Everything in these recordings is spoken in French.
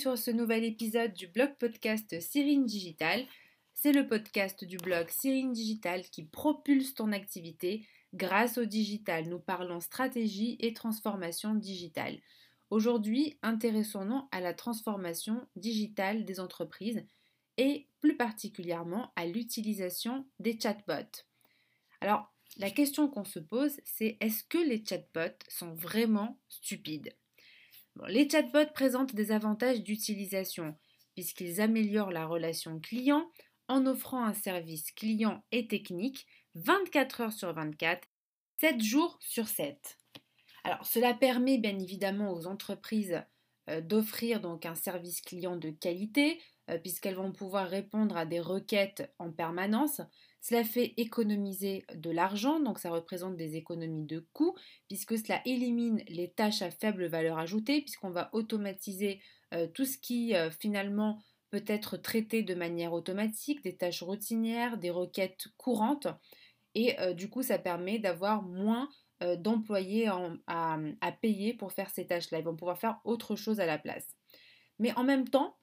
Sur ce nouvel épisode du blog podcast Cyrine Digital. C'est le podcast du blog Cyrine Digital qui propulse ton activité grâce au digital. Nous parlons stratégie et transformation digitale. Aujourd'hui, intéressons-nous à la transformation digitale des entreprises et plus particulièrement à l'utilisation des chatbots. Alors, la question qu'on se pose, c'est est-ce que les chatbots sont vraiment stupides? Les chatbots présentent des avantages d'utilisation puisqu'ils améliorent la relation client en offrant un service client et technique 24 heures sur 24, 7 jours sur 7. Alors, cela permet bien évidemment aux entreprises euh, d'offrir donc un service client de qualité, euh, puisqu'elles vont pouvoir répondre à des requêtes en permanence. Cela fait économiser de l'argent, donc ça représente des économies de coûts, puisque cela élimine les tâches à faible valeur ajoutée, puisqu'on va automatiser euh, tout ce qui finalement peut être traité de manière automatique, des tâches routinières, des requêtes courantes, et du coup ça permet d'avoir moins euh, d'employés à, payer pour faire ces tâches-là. Ils vont pouvoir faire autre chose à la place. Mais en même temps,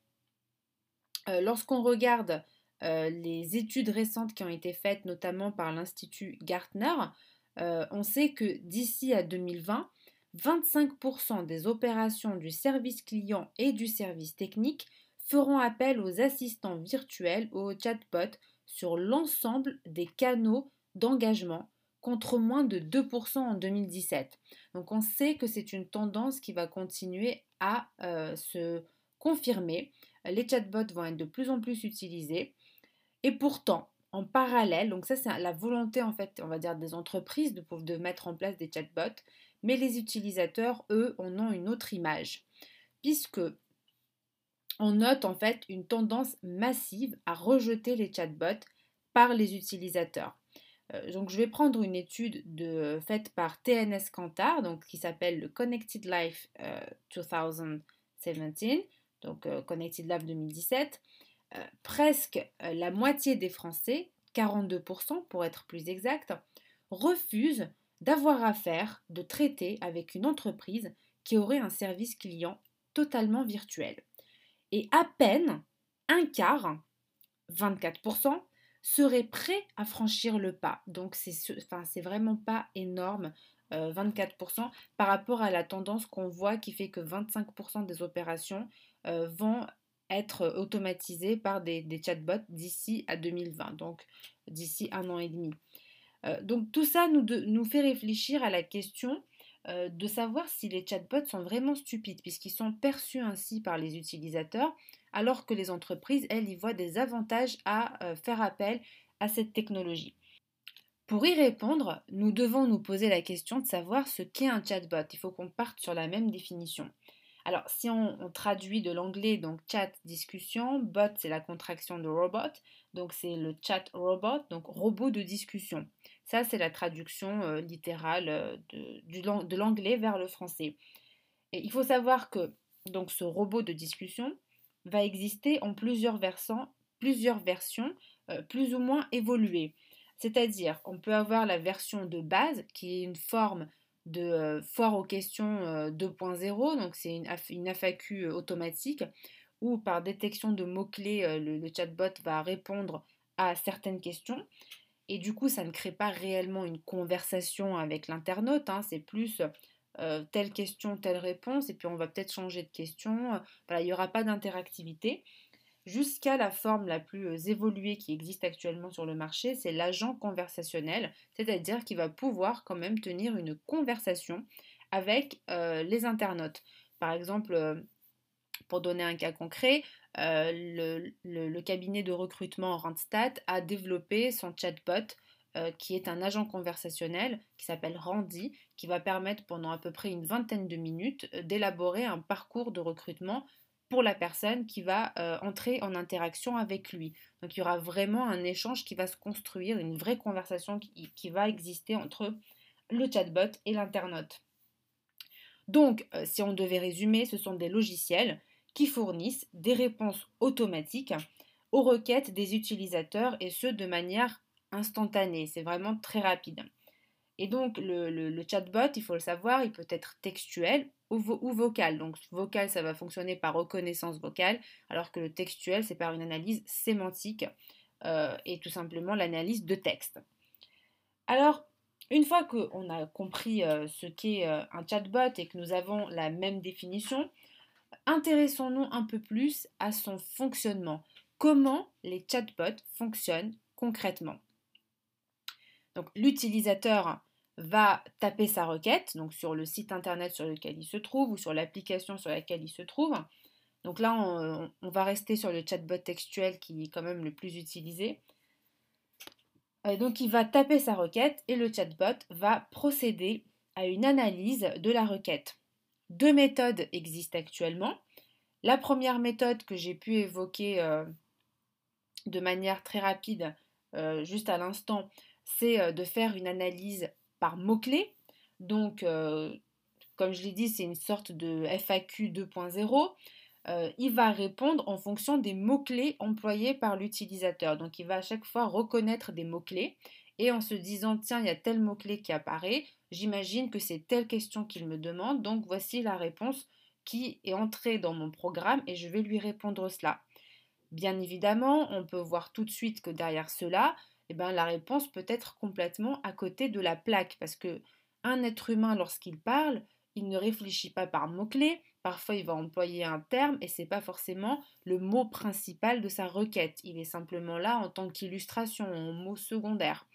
euh, lorsqu'on regarde euh, les études récentes qui ont été faites, notamment par l'Institut Gartner, on sait que d'ici à 2020, 25% des opérations du service client et du service technique feront appel aux assistants virtuels ou aux chatbots sur l'ensemble des canaux d'engagement contre moins de 2% en 2017. Donc on sait que c'est une tendance qui va continuer à euh, se confirmer. Les chatbots vont être de plus en plus utilisés. Et pourtant, en parallèle, donc ça c'est la volonté en fait, on va dire des entreprises de, de mettre en place des chatbots, mais les utilisateurs, eux, en ont une autre image. Puisque on note en fait une tendance massive à rejeter les chatbots par les utilisateurs. Euh, donc, je vais prendre une étude faite par TNS Kantar, donc, qui s'appelle le Connected Life 2017, euh, donc euh, Connected Life 2017. Presque la moitié des Français, 42% pour être plus exact, refusent d'avoir affaire, de traiter avec une entreprise qui aurait un service client totalement virtuel. Et à peine un quart, 24%, serait prêt à franchir le pas. Donc c'est enfin, vraiment pas énorme. 24% euh, par rapport à la tendance qu'on voit qui fait que 25% des opérations euh, vont être automatisées par des, chatbots d'ici à 2020, donc d'ici un an et demi. Euh, donc tout ça nous, fait réfléchir à la question de savoir si les chatbots sont vraiment stupides, puisqu'ils sont perçus ainsi par les utilisateurs alors que les entreprises, elles, y voient des avantages à euh, faire appel à cette technologie. Pour y répondre, nous devons nous poser la question de savoir ce qu'est un chatbot. Il faut qu'on parte sur la même définition. Alors, si on, traduit de l'anglais, donc chat, discussion, bot, c'est la contraction de robot, donc c'est le chat robot, donc robot de discussion. Ça, c'est la traduction euh, littérale euh, de, l'anglais vers le français. Et il faut savoir que donc ce robot de discussion, va exister en plusieurs versions euh, plus ou moins évoluées. C'est-à-dire, on peut avoir la version de base qui est une forme de foire aux questions 2.0, euh, donc c'est une, une, FAQ automatique où par détection de mots-clés, le, chatbot va répondre à certaines questions. Et du coup, ça ne crée pas réellement une conversation avec l'internaute, hein. c'est plus telle question, telle réponse, et puis on va peut-être changer de question. Voilà, il n'y aura pas d'interactivité. Jusqu'à la forme la plus euh, évoluée qui existe actuellement sur le marché, c'est l'agent conversationnel, c'est-à-dire qu'il va pouvoir quand même tenir une conversation avec euh, les internautes. Par exemple, pour donner un cas concret, le, cabinet de recrutement Randstad a développé son chatbot euh, qui est un agent conversationnel qui s'appelle Randy, qui va permettre pendant à peu près une vingtaine de minutes euh, d'élaborer un parcours de recrutement pour la personne qui va euh, entrer en interaction avec lui. Donc il y aura vraiment un échange qui va se construire, une vraie conversation qui, va exister entre le chatbot et l'internaute. Donc, si on devait résumer, ce sont des logiciels qui fournissent des réponses automatiques aux requêtes des utilisateurs et ce de manière instantané, c'est vraiment très rapide. Et donc le, chatbot, il faut le savoir, il peut être textuel ou, vocal. Donc vocal, ça va fonctionner par reconnaissance vocale, alors que le textuel, c'est par une analyse sémantique euh, et tout simplement l'analyse de texte. Alors, une fois qu'on a compris euh, ce qu'est euh, un chatbot et que nous avons la même définition, intéressons-nous un peu plus à son fonctionnement. Comment les chatbots fonctionnent concrètement? Donc l'utilisateur va taper sa requête, donc sur le site internet sur lequel il se trouve ou sur l'application sur laquelle il se trouve. Donc là, on, va rester sur le chatbot textuel qui est quand même le plus utilisé. Euh, donc il va taper sa requête et le chatbot va procéder à une analyse de la requête. Deux méthodes existent actuellement. La première méthode que j'ai pu évoquer euh, de manière très rapide euh, juste à l'instant, c'est de faire une analyse par mots-clés. Donc, comme je l'ai dit, c'est une sorte de FAQ 2.0. il va répondre en fonction des mots-clés employés par l'utilisateur. Donc, il va à chaque fois reconnaître des mots-clés et en se disant, tiens, il y a tel mot-clé qui apparaît, j'imagine que c'est telle question qu'il me demande, donc voici la réponse qui est entrée dans mon programme et je vais lui répondre cela. Bien évidemment, on peut voir tout de suite que derrière cela, eh ben, la réponse peut être complètement à côté de la plaque parce que un être humain lorsqu'il parle, il ne réfléchit pas par mots-clés, parfois il va employer un terme et c'est pas forcément le mot principal de sa requête, il est simplement là en tant qu'illustration, en mot secondaire.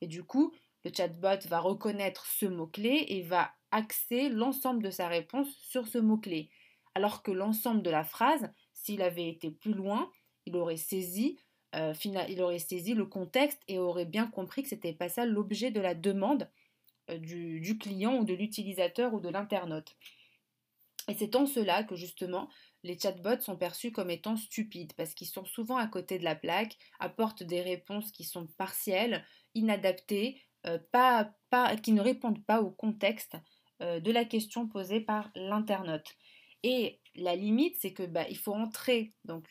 Et du coup, le chatbot va reconnaître ce mot-clé et va axer l'ensemble de sa réponse sur ce mot-clé. Alors que l'ensemble de la phrase, s'il avait été plus loin, il aurait saisi euh, il aurait saisi le contexte et aurait bien compris que ce n'était pas ça l'objet de la demande euh, du, client ou de l'utilisateur ou de l'internaute. Et c'est en cela que justement les chatbots sont perçus comme étant stupides parce qu'ils sont souvent à côté de la plaque, apportent des réponses qui sont partielles, inadaptées, euh, qui ne répondent pas au contexte de la question posée par l'internaute. Et la limite, c'est que bah, il faut entrer donc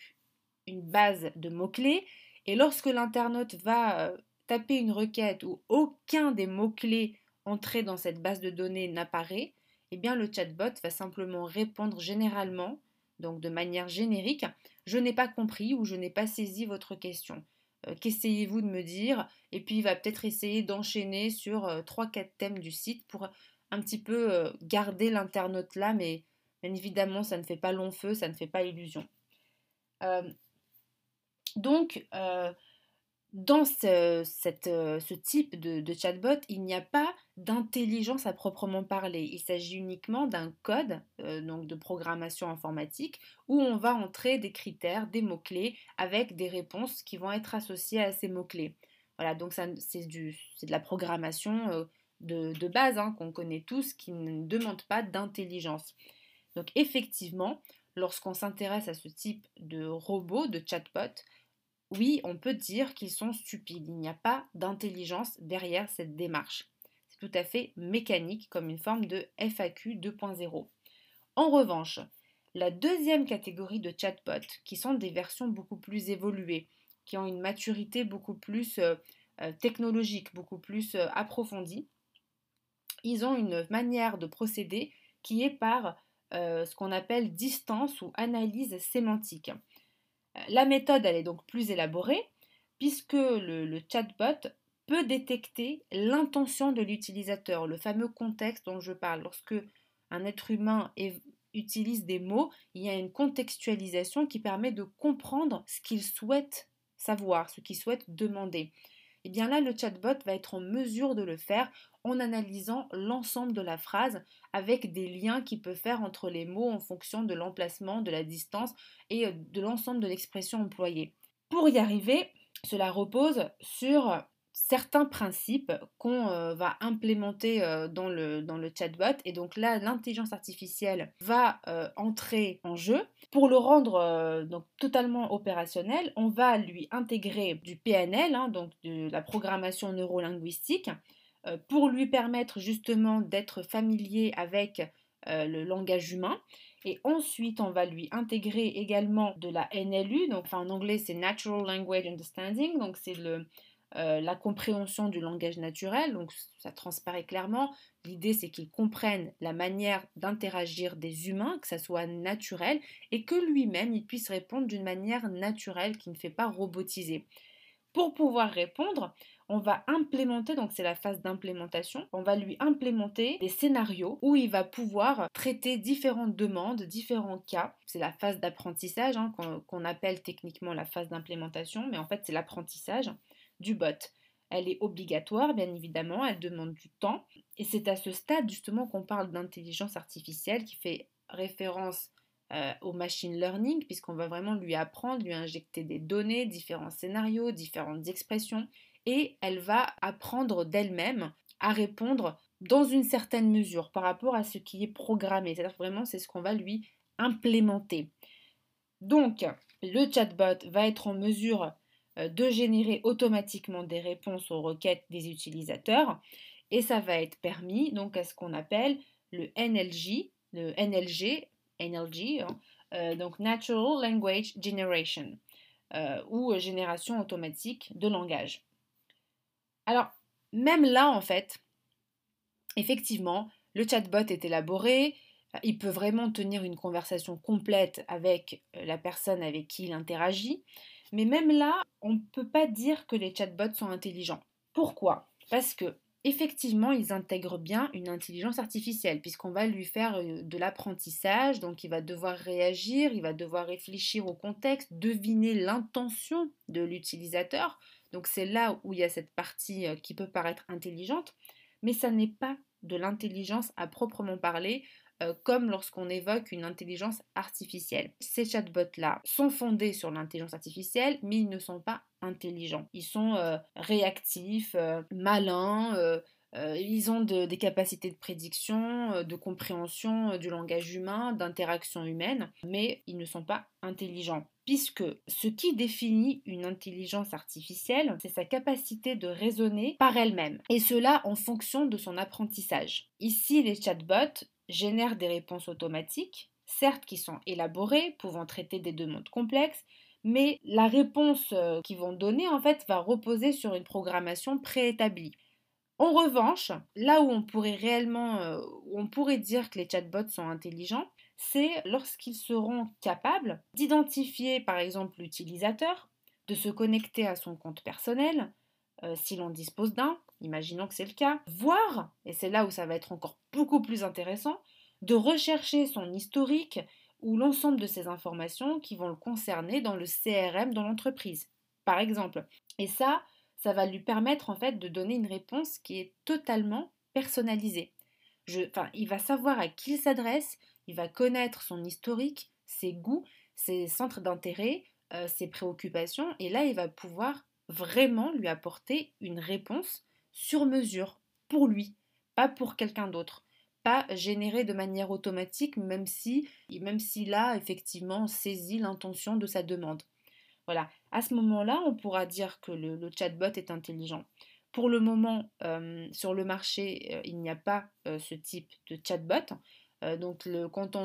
une base de mots-clés et lorsque l'internaute va euh, taper une requête où aucun des mots-clés entrés dans cette base de données n'apparaît, eh bien le chatbot va simplement répondre généralement, donc de manière générique, je n'ai pas compris ou je n'ai pas saisi votre question. Euh, qu'essayez-vous de me dire? Et puis il va peut-être essayer d'enchaîner sur euh, trois, 4 thèmes du site pour un petit peu garder l'internaute là, mais bien évidemment ça ne fait pas long feu, ça ne fait pas illusion. Donc, euh, dans ce, euh, type de, chatbot, il n'y a pas d'intelligence à proprement parler. Il s'agit uniquement d'un code euh, donc de programmation informatique où on va entrer des critères, des mots-clés avec des réponses qui vont être associées à ces mots-clés. Voilà, donc c'est de la programmation de, base hein, qu'on connaît tous qui ne demande pas d'intelligence. Donc effectivement, lorsqu'on s'intéresse à ce type de robot, de chatbot, oui, on peut dire qu'ils sont stupides. Il n'y a pas d'intelligence derrière cette démarche. C'est tout à fait mécanique comme une forme de FAQ 2.0. En revanche, la deuxième catégorie de chatbots, qui sont des versions beaucoup plus évoluées, qui ont une maturité beaucoup plus euh, euh, technologique, beaucoup plus euh, approfondie, ils ont une manière de procéder qui est par ce qu'on appelle distance ou analyse sémantique. La méthode, elle est donc plus élaborée, puisque le, chatbot peut détecter l'intention de l'utilisateur, le fameux contexte dont je parle. Lorsque un être humain utilise des mots, il y a une contextualisation qui permet de comprendre ce qu'il souhaite savoir, ce qu'il souhaite demander. Et eh bien là, le chatbot va être en mesure de le faire en analysant l'ensemble de la phrase avec des liens qu'il peut faire entre les mots en fonction de l'emplacement, de la distance et euh, de l'ensemble de l'expression employée. Pour y arriver, cela repose sur certains principes qu'on euh, va implémenter euh, dans, le, dans le chatbot et donc là l'intelligence artificielle va entrer en jeu. Pour le rendre donc totalement opérationnel, on va lui intégrer du PNL, hein, donc de la programmation neurolinguistique, euh, pour lui permettre justement d'être familier avec euh, le langage humain. Et ensuite, on va lui intégrer également de la NLU, donc en anglais c'est Natural Language Understanding, donc c'est le, la compréhension du langage naturel, donc ça transparaît clairement. L'idée c'est qu'ils comprennent la manière d'interagir des humains, que ça soit naturel, et que lui-même il puisse répondre d'une manière naturelle qui ne fait pas robotiser. Pour pouvoir répondre, on va implémenter, donc c'est la phase d'implémentation, on va lui implémenter des scénarios où il va pouvoir traiter différentes demandes, différents cas. C'est la phase d'apprentissage hein, qu'on appelle techniquement la phase d'implémentation, mais en fait c'est l'apprentissage du bot. Elle est obligatoire, bien évidemment, elle demande du temps. Et c'est à ce stade justement qu'on parle d'intelligence artificielle qui fait référence euh, au machine learning, puisqu'on va vraiment lui apprendre, lui injecter des données, différents scénarios, différentes expressions, et elle va apprendre d'elle-même à répondre dans une certaine mesure par rapport à ce qui est programmé. C'est-à-dire vraiment c'est ce qu'on va lui implémenter. Donc, le chatbot va être en mesure de générer automatiquement des réponses aux requêtes des utilisateurs. Et ça va être permis donc à ce qu'on appelle le NLG, le NLG, NLG, hein, euh, donc Natural Language Generation euh, ou génération automatique de langage. Alors, même là, en fait, effectivement, le chatbot est élaboré, il peut vraiment tenir une conversation complète avec la personne avec qui il interagit, mais même là, on ne peut pas dire que les chatbots sont intelligents. Pourquoi? Parce que effectivement, ils intègrent bien une intelligence artificielle, puisqu'on va lui faire euh, de l'apprentissage, donc il va devoir réagir, il va devoir réfléchir au contexte, deviner l'intention de l'utilisateur. Donc c'est là où il y a cette partie euh, qui peut paraître intelligente, mais ça n'est pas de l'intelligence à proprement parler, euh, comme lorsqu'on évoque une intelligence artificielle. Ces chatbots-là sont fondés sur l'intelligence artificielle, mais ils ne sont pas intelligents. Ils sont euh, réactifs, euh, malins, ils ont des capacités de prédiction, de compréhension du langage humain, d'interaction humaine, mais ils ne sont pas intelligents. Puisque ce qui définit une intelligence artificielle, c'est sa capacité de raisonner par elle-même, et cela en fonction de son apprentissage. Ici, les chatbots génèrent des réponses automatiques, certes qui sont élaborées, pouvant traiter des demandes complexes, mais la réponse euh, qu'ils vont donner en fait va reposer sur une programmation préétablie. En revanche, là où on pourrait réellement, euh, on pourrait dire que les chatbots sont intelligents, c'est lorsqu'ils seront capables d'identifier par exemple l'utilisateur, de se connecter à son compte personnel, euh, si l'on dispose d'un, imaginons que c'est le cas, voire, et c'est là où ça va être encore beaucoup plus intéressant, de rechercher son historique ou l'ensemble de ces informations qui vont le concerner dans le CRM dans l'entreprise, par exemple. Et ça, ça va lui permettre en fait de donner une réponse qui est totalement personnalisée. Je, enfin, il va savoir à qui il s'adresse, il va connaître son historique, ses goûts, ses centres d'intérêt, euh, ses préoccupations, et là, il va pouvoir vraiment lui apporter une réponse sur mesure pour lui, pas pour quelqu'un d'autre, pas générée de manière automatique, même si, même s'il a effectivement saisi l'intention de sa demande. Voilà, à ce moment-là, on pourra dire que le, chatbot est intelligent. Pour le moment, euh, sur le marché, euh, il n'y a pas euh, ce type de chatbot. donc, quand,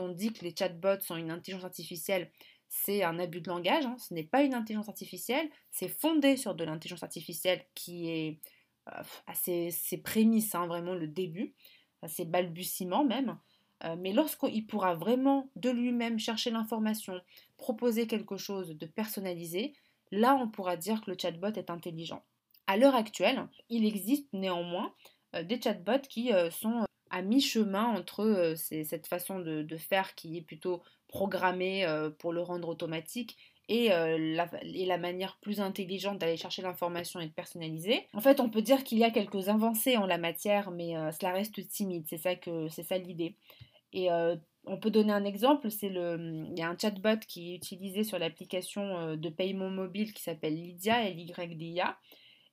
on, dit que les chatbots sont une intelligence artificielle, c'est un abus de langage, hein. ce n'est pas une intelligence artificielle, c'est fondé sur de l'intelligence artificielle qui est à ses, prémices, hein, vraiment le début, à ses balbutiements même. Euh, mais lorsqu'il pourra vraiment de lui-même chercher l'information, proposer quelque chose de personnalisé, là on pourra dire que le chatbot est intelligent. À l'heure actuelle, il existe néanmoins euh, des chatbots qui sont à mi-chemin entre cette façon de, faire qui est plutôt programmée pour le rendre automatique et, la, la, manière plus intelligente d'aller chercher l'information et de personnaliser. En fait, on peut dire qu'il y a quelques avancées en la matière, mais cela reste timide. C'est ça que c'est ça l'idée. Et on peut donner un exemple, c'est il y a un chatbot qui est utilisé sur l'application de paiement mobile qui s'appelle Lydia, L-Y-D-I-A,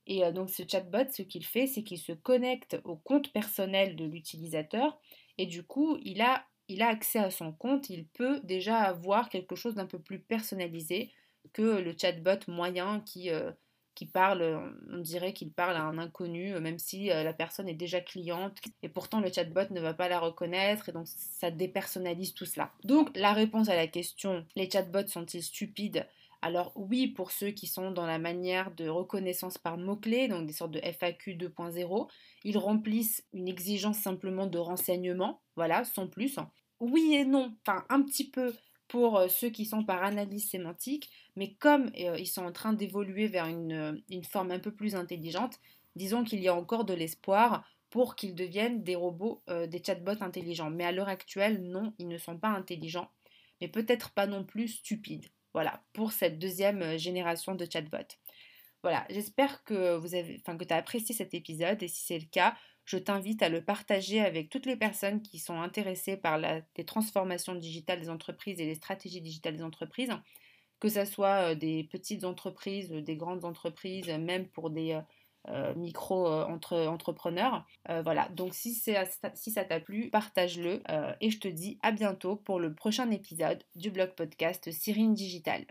et euh, donc ce chatbot, ce qu'il fait, c'est qu'il se connecte au compte personnel de l'utilisateur et du coup, il a, il a accès à son compte, il peut déjà avoir quelque chose d'un peu plus personnalisé que le chatbot moyen qui, euh, qui parle, on dirait qu'il parle à un inconnu, euh, même si la personne est déjà cliente, et pourtant le chatbot ne va pas la reconnaître, et donc ça dépersonnalise tout cela. Donc la réponse à la question, les chatbots sont-ils stupides? Alors oui, pour ceux qui sont dans la manière de reconnaissance par mots-clés, donc des sortes de FAQ 2.0, ils remplissent une exigence simplement de renseignement, voilà, sans plus. Oui et non, enfin un petit peu pour euh, ceux qui sont par analyse sémantique, mais comme euh, ils sont en train d'évoluer vers une, forme un peu plus intelligente, disons qu'il y a encore de l'espoir pour qu'ils deviennent des robots, euh, des chatbots intelligents. Mais à l'heure actuelle, non, ils ne sont pas intelligents, mais peut-être pas non plus stupides. Voilà, pour cette deuxième euh, génération de chatbots. Voilà, j'espère que que tu as apprécié cet épisode et si c'est le cas, je t'invite à le partager avec toutes les personnes qui sont intéressées par les transformations digitales des entreprises et les stratégies digitales des entreprises, que ce soit euh, des petites entreprises, des grandes entreprises, même pour des, euh, micro-entrepreneurs. Euh, voilà, donc si, si ça t'a plu, partage-le et je te dis à bientôt pour le prochain épisode du blog podcast Cyrine Digital.